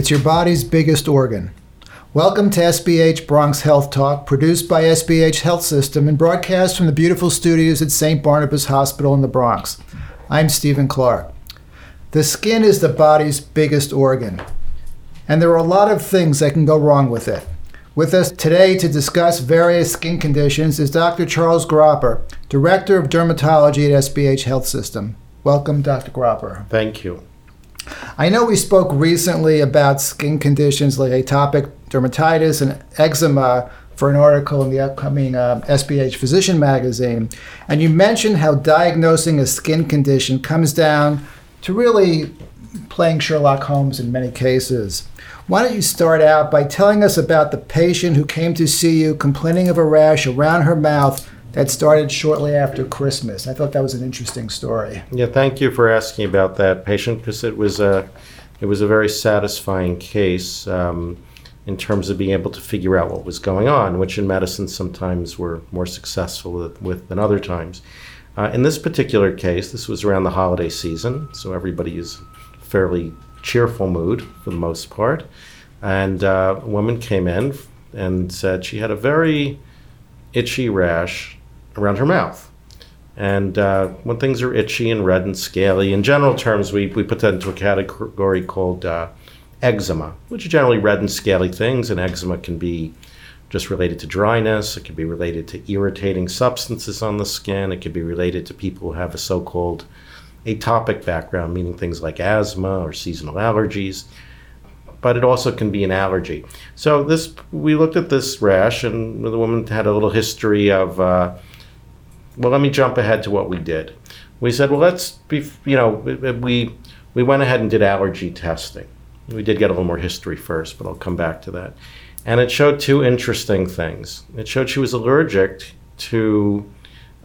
It's your body's biggest organ. Welcome to SBH Bronx Health Talk, produced by SBH Health System and broadcast from the beautiful studios at St. Barnabas Hospital in the Bronx. I'm Stephen Clark. The skin is the body's biggest organ, and there are a lot of things that can go wrong with it. With us today to discuss various skin conditions is Dr. Charles Gropper, Director of Dermatology at SBH Health System. Welcome, Dr. Gropper. Thank you. I know we spoke recently about skin conditions like atopic dermatitis and eczema for an article in the upcoming uh, SBH Physician magazine, and you mentioned how diagnosing a skin condition comes down to really playing Sherlock Holmes in many cases. Why don't you start out by telling us about the patient who came to see you complaining of a rash around her mouth that started shortly after Christmas. I thought that was an interesting story. Yeah, thank you for asking about that patient because it was a it was a very satisfying case um, in terms of being able to figure out what was going on, which in medicine sometimes we're more successful with than other times. Uh, in this particular case, this was around the holiday season, so everybody is fairly cheerful mood for the most part. And uh, a woman came in and said she had a very itchy rash around her mouth. And uh, when things are itchy and red and scaly, in general terms, we, we put that into a category called uh, eczema, which are generally red and scaly things. And eczema can be just related to dryness, it can be related to irritating substances on the skin, it can be related to people who have a so called atopic background, meaning things like asthma or seasonal allergies. But it also can be an allergy. So this, we looked at this rash, and the woman had a little history of uh, well, let me jump ahead to what we did. We said, well, let's be, you know, we, we went ahead and did allergy testing. We did get a little more history first, but I'll come back to that. And it showed two interesting things. It showed she was allergic to,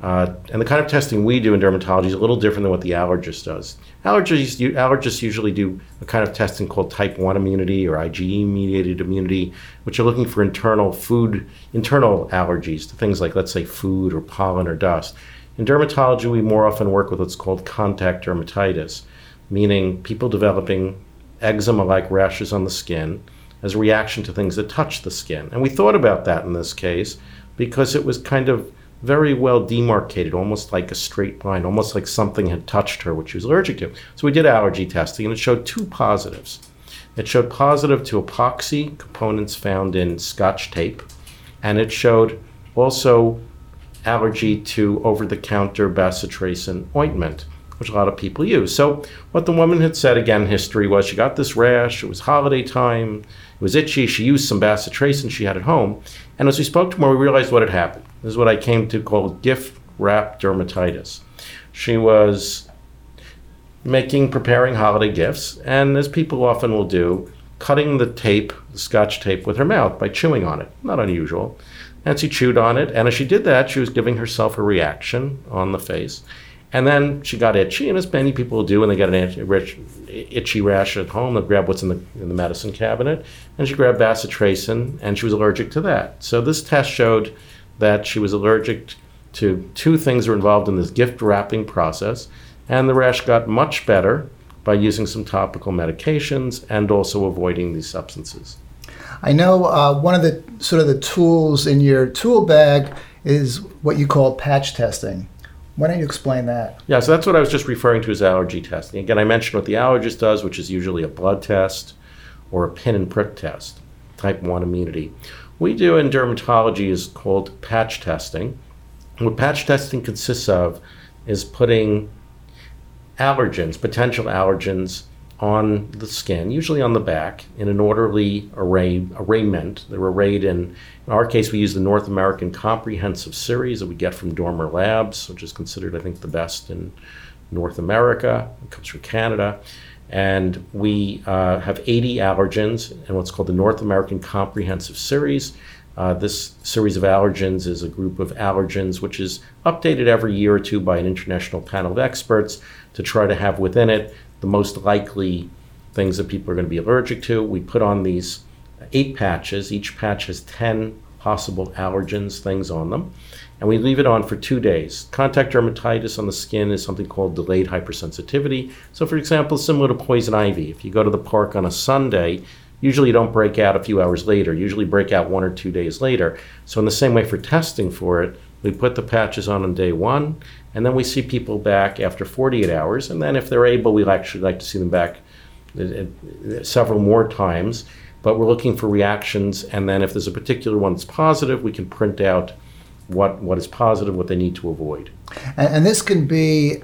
uh, and the kind of testing we do in dermatology is a little different than what the allergist does. Allergists, allergists usually do a kind of testing called type 1 immunity or IgE mediated immunity, which are looking for internal food, internal allergies to things like, let's say, food or pollen or dust. In dermatology, we more often work with what's called contact dermatitis, meaning people developing eczema like rashes on the skin as a reaction to things that touch the skin. And we thought about that in this case because it was kind of very well demarcated, almost like a straight line, almost like something had touched her, which she was allergic to. So we did allergy testing, and it showed two positives. It showed positive to epoxy components found in scotch tape, and it showed also allergy to over the counter bacitracin ointment, which a lot of people use. So, what the woman had said again, history was she got this rash, it was holiday time, it was itchy, she used some bacitracin she had at home, and as we spoke to her, we realized what had happened. This is what I came to call gift wrap dermatitis. She was making, preparing holiday gifts, and as people often will do, cutting the tape, the scotch tape, with her mouth by chewing on it. Not unusual. And she chewed on it, and as she did that, she was giving herself a reaction on the face. And then she got itchy, and as many people do when they get an itchy rash at home, they'll grab what's in the, in the medicine cabinet. And she grabbed bacitracin, and she was allergic to that. So this test showed that she was allergic to two things that were involved in this gift wrapping process, and the rash got much better by using some topical medications and also avoiding these substances. I know uh, one of the sort of the tools in your tool bag is what you call patch testing. Why don't you explain that? Yeah, so that's what I was just referring to as allergy testing. Again, I mentioned what the allergist does, which is usually a blood test or a pin and prick test, type 1 immunity we do in dermatology is called patch testing. What patch testing consists of is putting allergens, potential allergens, on the skin, usually on the back, in an orderly array arrayment. They're arrayed in, in our case, we use the North American Comprehensive Series that we get from Dormer Labs, which is considered, I think, the best in North America. It comes from Canada. And we uh, have 80 allergens in what's called the North American Comprehensive Series. Uh, this series of allergens is a group of allergens which is updated every year or two by an international panel of experts to try to have within it the most likely things that people are going to be allergic to. We put on these eight patches. Each patch has 10 possible allergens, things on them and we leave it on for two days. Contact dermatitis on the skin is something called delayed hypersensitivity. So, for example, similar to poison ivy, if you go to the park on a Sunday, usually you don't break out a few hours later, usually break out one or two days later. So, in the same way for testing for it, we put the patches on on day one, and then we see people back after 48 hours. And then, if they're able, we actually like to see them back uh, uh, several more times. But we're looking for reactions, and then if there's a particular one that's positive, we can print out what, what is positive, what they need to avoid. And, and this can be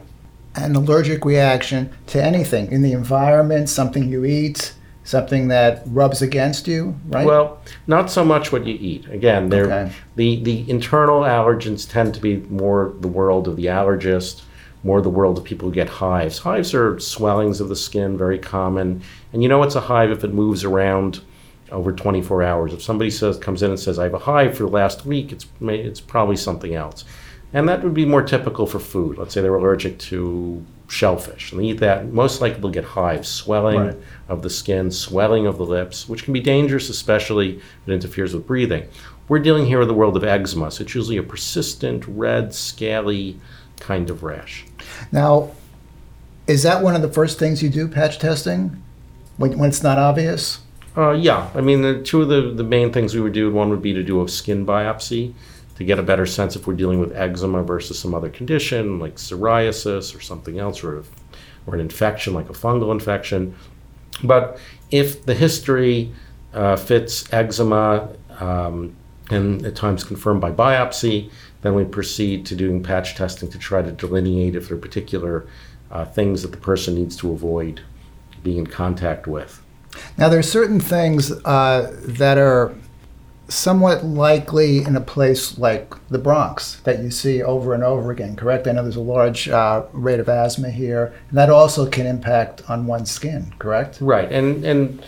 an allergic reaction to anything in the environment, something you eat, something that rubs against you, right? Well, not so much what you eat. Again, okay. the, the internal allergens tend to be more the world of the allergist, more the world of people who get hives. Hives are swellings of the skin, very common. And you know it's a hive if it moves around over 24 hours. If somebody says comes in and says I have a hive for the last week, it's it's probably something else, and that would be more typical for food. Let's say they're allergic to shellfish and they eat that. Most likely they'll get hives, swelling right. of the skin, swelling of the lips, which can be dangerous, especially if it interferes with breathing. We're dealing here with the world of eczema, so it's usually a persistent, red, scaly kind of rash. Now, is that one of the first things you do, patch testing, when, when it's not obvious? Uh, yeah, I mean, the, two of the, the main things we would do, one would be to do a skin biopsy to get a better sense if we're dealing with eczema versus some other condition like psoriasis or something else, or, or an infection like a fungal infection. But if the history uh, fits eczema um, and at times confirmed by biopsy, then we proceed to doing patch testing to try to delineate if there are particular uh, things that the person needs to avoid being in contact with. Now, there are certain things uh, that are somewhat likely in a place like the Bronx that you see over and over again, correct? I know there's a large uh, rate of asthma here, and that also can impact on one's skin, correct? Right, and and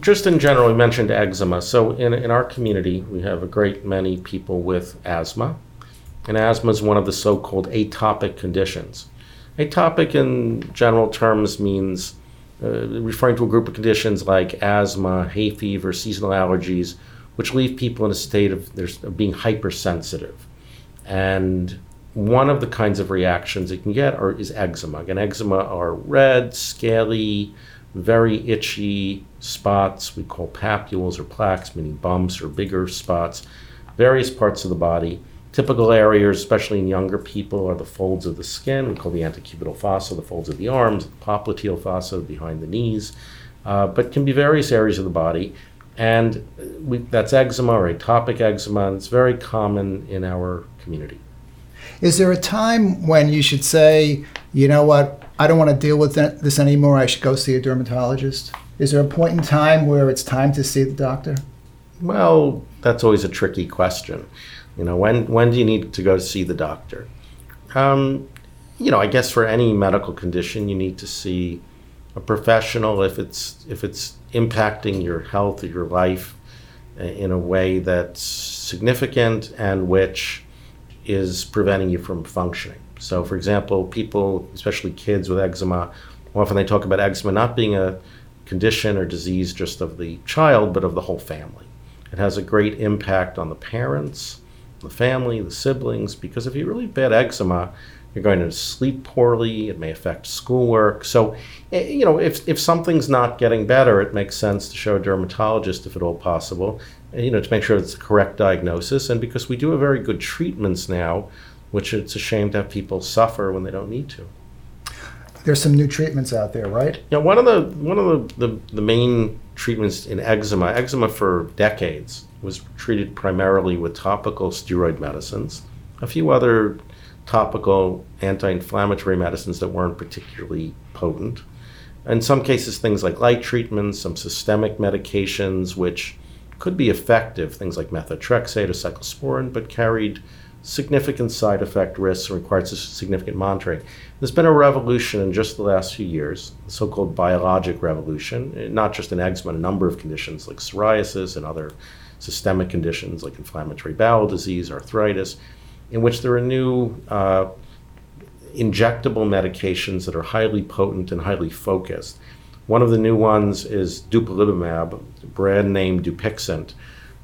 just in general, we mentioned eczema. So in in our community, we have a great many people with asthma, and asthma is one of the so-called atopic conditions. Atopic, in general terms, means uh, referring to a group of conditions like asthma, hay fever, seasonal allergies, which leave people in a state of, of being hypersensitive. And one of the kinds of reactions it can get are, is eczema. And eczema are red, scaly, very itchy spots we call papules or plaques, meaning bumps or bigger spots, various parts of the body. Typical areas, especially in younger people, are the folds of the skin. We call the antecubital fossa, the folds of the arms, the popliteal fossa behind the knees, uh, but can be various areas of the body. And we, that's eczema or atopic eczema, and it's very common in our community. Is there a time when you should say, you know what, I don't want to deal with this anymore, I should go see a dermatologist? Is there a point in time where it's time to see the doctor? Well, that's always a tricky question. You know, when when do you need to go see the doctor? Um, you know, I guess for any medical condition, you need to see a professional if it's if it's impacting your health or your life in a way that's significant and which is preventing you from functioning. So, for example, people, especially kids with eczema, often they talk about eczema not being a condition or disease just of the child, but of the whole family. It has a great impact on the parents, the family, the siblings, because if you really bad eczema, you're going to sleep poorly. It may affect schoolwork. So, eh, you know, if, if something's not getting better, it makes sense to show a dermatologist if at all possible, you know, to make sure it's the correct diagnosis. And because we do have very good treatments now, which it's a shame to have people suffer when they don't need to. There's some new treatments out there, right? Yeah, one of the one of the, the, the main treatments in eczema, eczema for decades was treated primarily with topical steroid medicines. A few other topical anti-inflammatory medicines that weren't particularly potent. In some cases, things like light treatments, some systemic medications, which could be effective, things like methotrexate or cyclosporin, but carried significant side effect risks and required significant monitoring. There's been a revolution in just the last few years, the so called biologic revolution, eh, not just in eczema, a number of conditions like psoriasis and other systemic conditions like inflammatory bowel disease, arthritis, in which there are new uh, injectable medications that are highly potent and highly focused. One of the new ones is dupilumab, brand name Dupixent,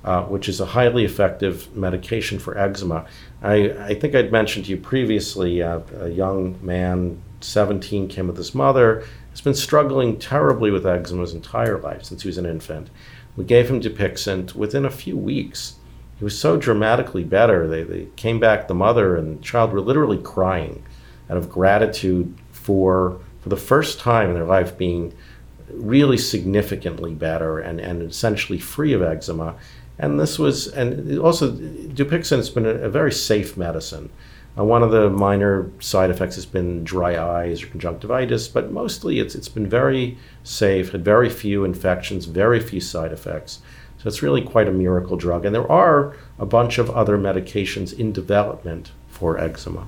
uh, which is a highly effective medication for eczema. I, I think I'd mentioned to you previously uh, a young man, 17, came with his mother, has been struggling terribly with eczema his entire life since he was an infant. We gave him Dupixent. Within a few weeks, he was so dramatically better. They, they came back, the mother and the child were literally crying out of gratitude for, for the first time in their life being really significantly better and, and essentially free of eczema. And this was, and also Dupixent has been a, a very safe medicine. Uh, one of the minor side effects has been dry eyes or conjunctivitis, but mostly it's, it's been very safe, had very few infections, very few side effects. So it's really quite a miracle drug. And there are a bunch of other medications in development for eczema.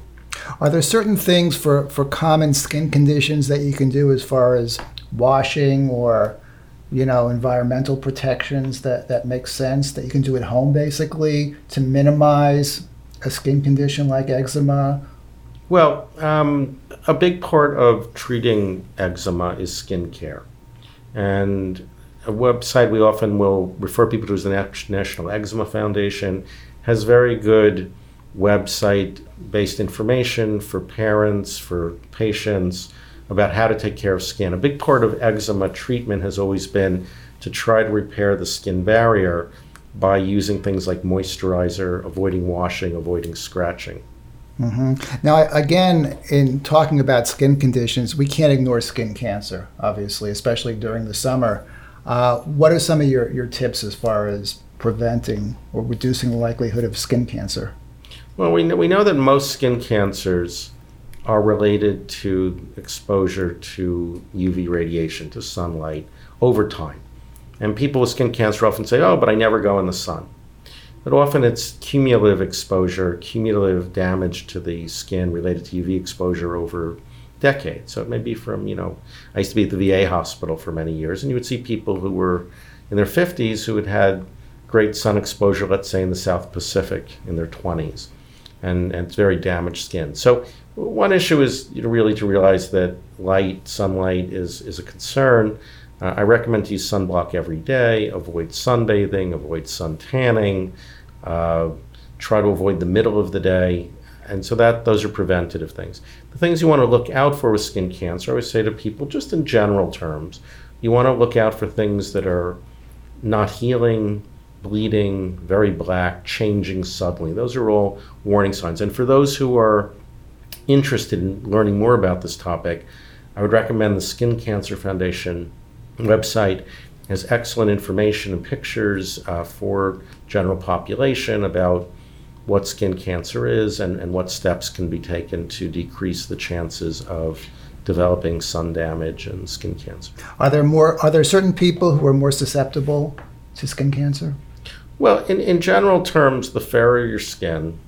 Are there certain things for, for common skin conditions that you can do as far as washing or you know environmental protections that, that make sense that you can do at home basically to minimize a skin condition like eczema? Well, um, a big part of treating eczema is skin care. And a website we often will refer people to is the National Eczema Foundation has very good website based information for parents, for patients about how to take care of skin. A big part of eczema treatment has always been to try to repair the skin barrier by using things like moisturizer, avoiding washing, avoiding scratching. Mm-hmm. Now, again, in talking about skin conditions, we can't ignore skin cancer, obviously, especially during the summer. Uh, what are some of your, your tips as far as preventing or reducing the likelihood of skin cancer? Well, we know, we know that most skin cancers are related to exposure to UV radiation, to sunlight, over time. And people with skin cancer often say, oh, but I never go in the sun. But often it's cumulative exposure, cumulative damage to the skin related to UV exposure over decades. So it may be from, you know, I used to be at the VA hospital for many years, and you would see people who were in their 50s who had had great sun exposure, let's say in the South Pacific in their 20s, and, and it's very damaged skin. So one issue is you know, really to realize that light, sunlight is, is a concern. Uh, I recommend to use sunblock every day, avoid sunbathing, avoid sun tanning, uh, try to avoid the middle of the day. And so that those are preventative things. The things you want to look out for with skin cancer, I always say to people, just in general terms, you want to look out for things that are not healing, bleeding, very black, changing suddenly. Those are all warning signs. And for those who are interested in learning more about this topic, I would recommend the Skin Cancer Foundation website has excellent information and pictures uh, for general population about what skin cancer is and, and what steps can be taken to decrease the chances of developing sun damage and skin cancer. Are there more are there certain people who are more susceptible to skin cancer? Well, in, in general terms, the fairer your skin,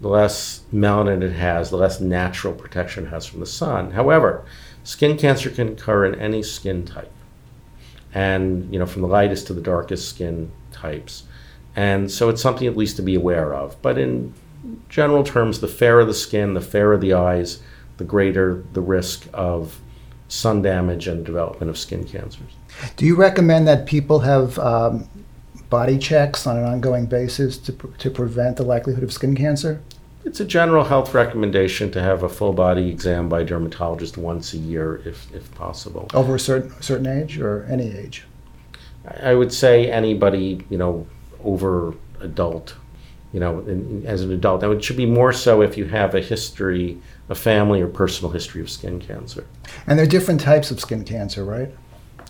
the less melanin it has, the less natural protection it has from the sun. However, skin cancer can occur in any skin type and you know from the lightest to the darkest skin types. And so it's something at least to be aware of. But in general terms the fairer the skin the fairer the eyes the greater the risk of sun damage and development of skin cancers. Do you recommend that people have um, body checks on an ongoing basis to, to prevent the likelihood of skin cancer it's a general health recommendation to have a full body exam by a dermatologist once a year, if, if possible. Over a certain certain age or any age? I would say anybody, you know, over adult, you know, in, as an adult. Now, it should be more so if you have a history, a family or personal history of skin cancer. And there are different types of skin cancer, right?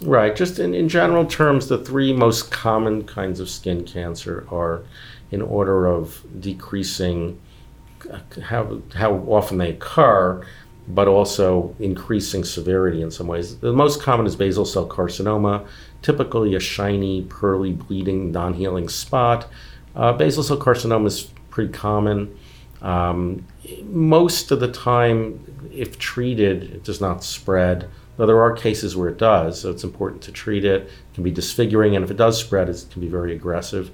Right. Just in, in general terms, the three most common kinds of skin cancer are in order of decreasing how, how often they occur, but also increasing severity in some ways. The most common is basal cell carcinoma, typically a shiny, pearly, bleeding, non healing spot. Uh, basal cell carcinoma is pretty common. Um, most of the time, if treated, it does not spread. Though there are cases where it does, so it's important to treat it. It can be disfiguring, and if it does spread, it can be very aggressive.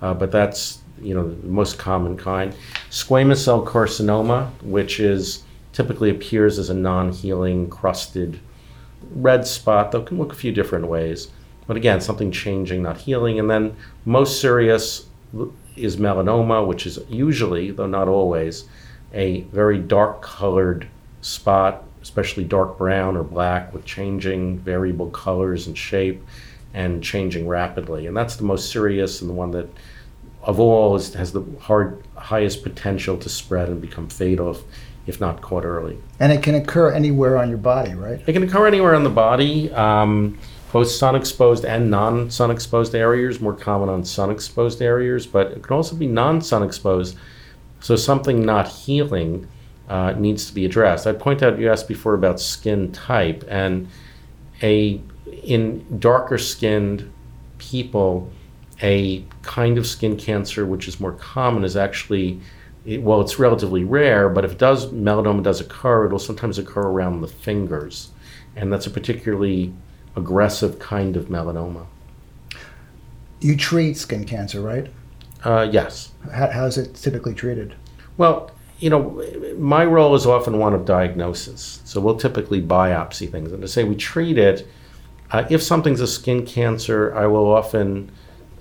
Uh, but that's you know, the most common kind. Squamous cell carcinoma, which is typically appears as a non-healing crusted red spot, though can look a few different ways. But again, something changing, not healing. And then most serious is melanoma, which is usually, though not always, a very dark colored spot, especially dark brown or black, with changing variable colors and shape and changing rapidly. And that's the most serious and the one that, of all, is, has the hard, highest potential to spread and become fatal if, if not caught early. And it can occur anywhere on your body, right? It can occur anywhere on the body. Um, both sun exposed and non sun exposed areas, more common on sun exposed areas, but it can also be non sun exposed. So something not healing uh, needs to be addressed. I point out you asked before about skin type, and a in darker skinned people, a kind of skin cancer which is more common is actually well, it's relatively rare, but if it does melanoma does occur, it'll sometimes occur around the fingers, and that's a particularly aggressive kind of melanoma. You treat skin cancer, right? Uh, yes. How, how is it typically treated? Well, you know, my role is often one of diagnosis. So we'll typically biopsy things. And to say we treat it, uh, if something's a skin cancer, I will often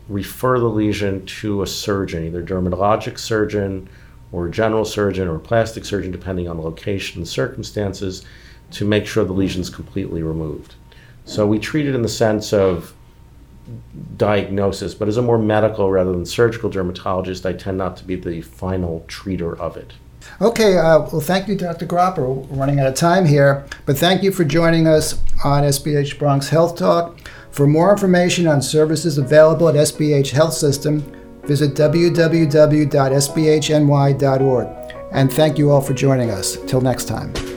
refer the lesion to a surgeon, either dermatologic surgeon or general surgeon or plastic surgeon, depending on the location and circumstances, to make sure the lesion's completely removed. So we treat it in the sense of diagnosis, but as a more medical rather than surgical dermatologist, I tend not to be the final treater of it. Okay, uh, well, thank you, Dr. Gropper. We're running out of time here, but thank you for joining us on SBH Bronx Health Talk. For more information on services available at SBH Health System, visit www.sbhny.org. And thank you all for joining us. Till next time.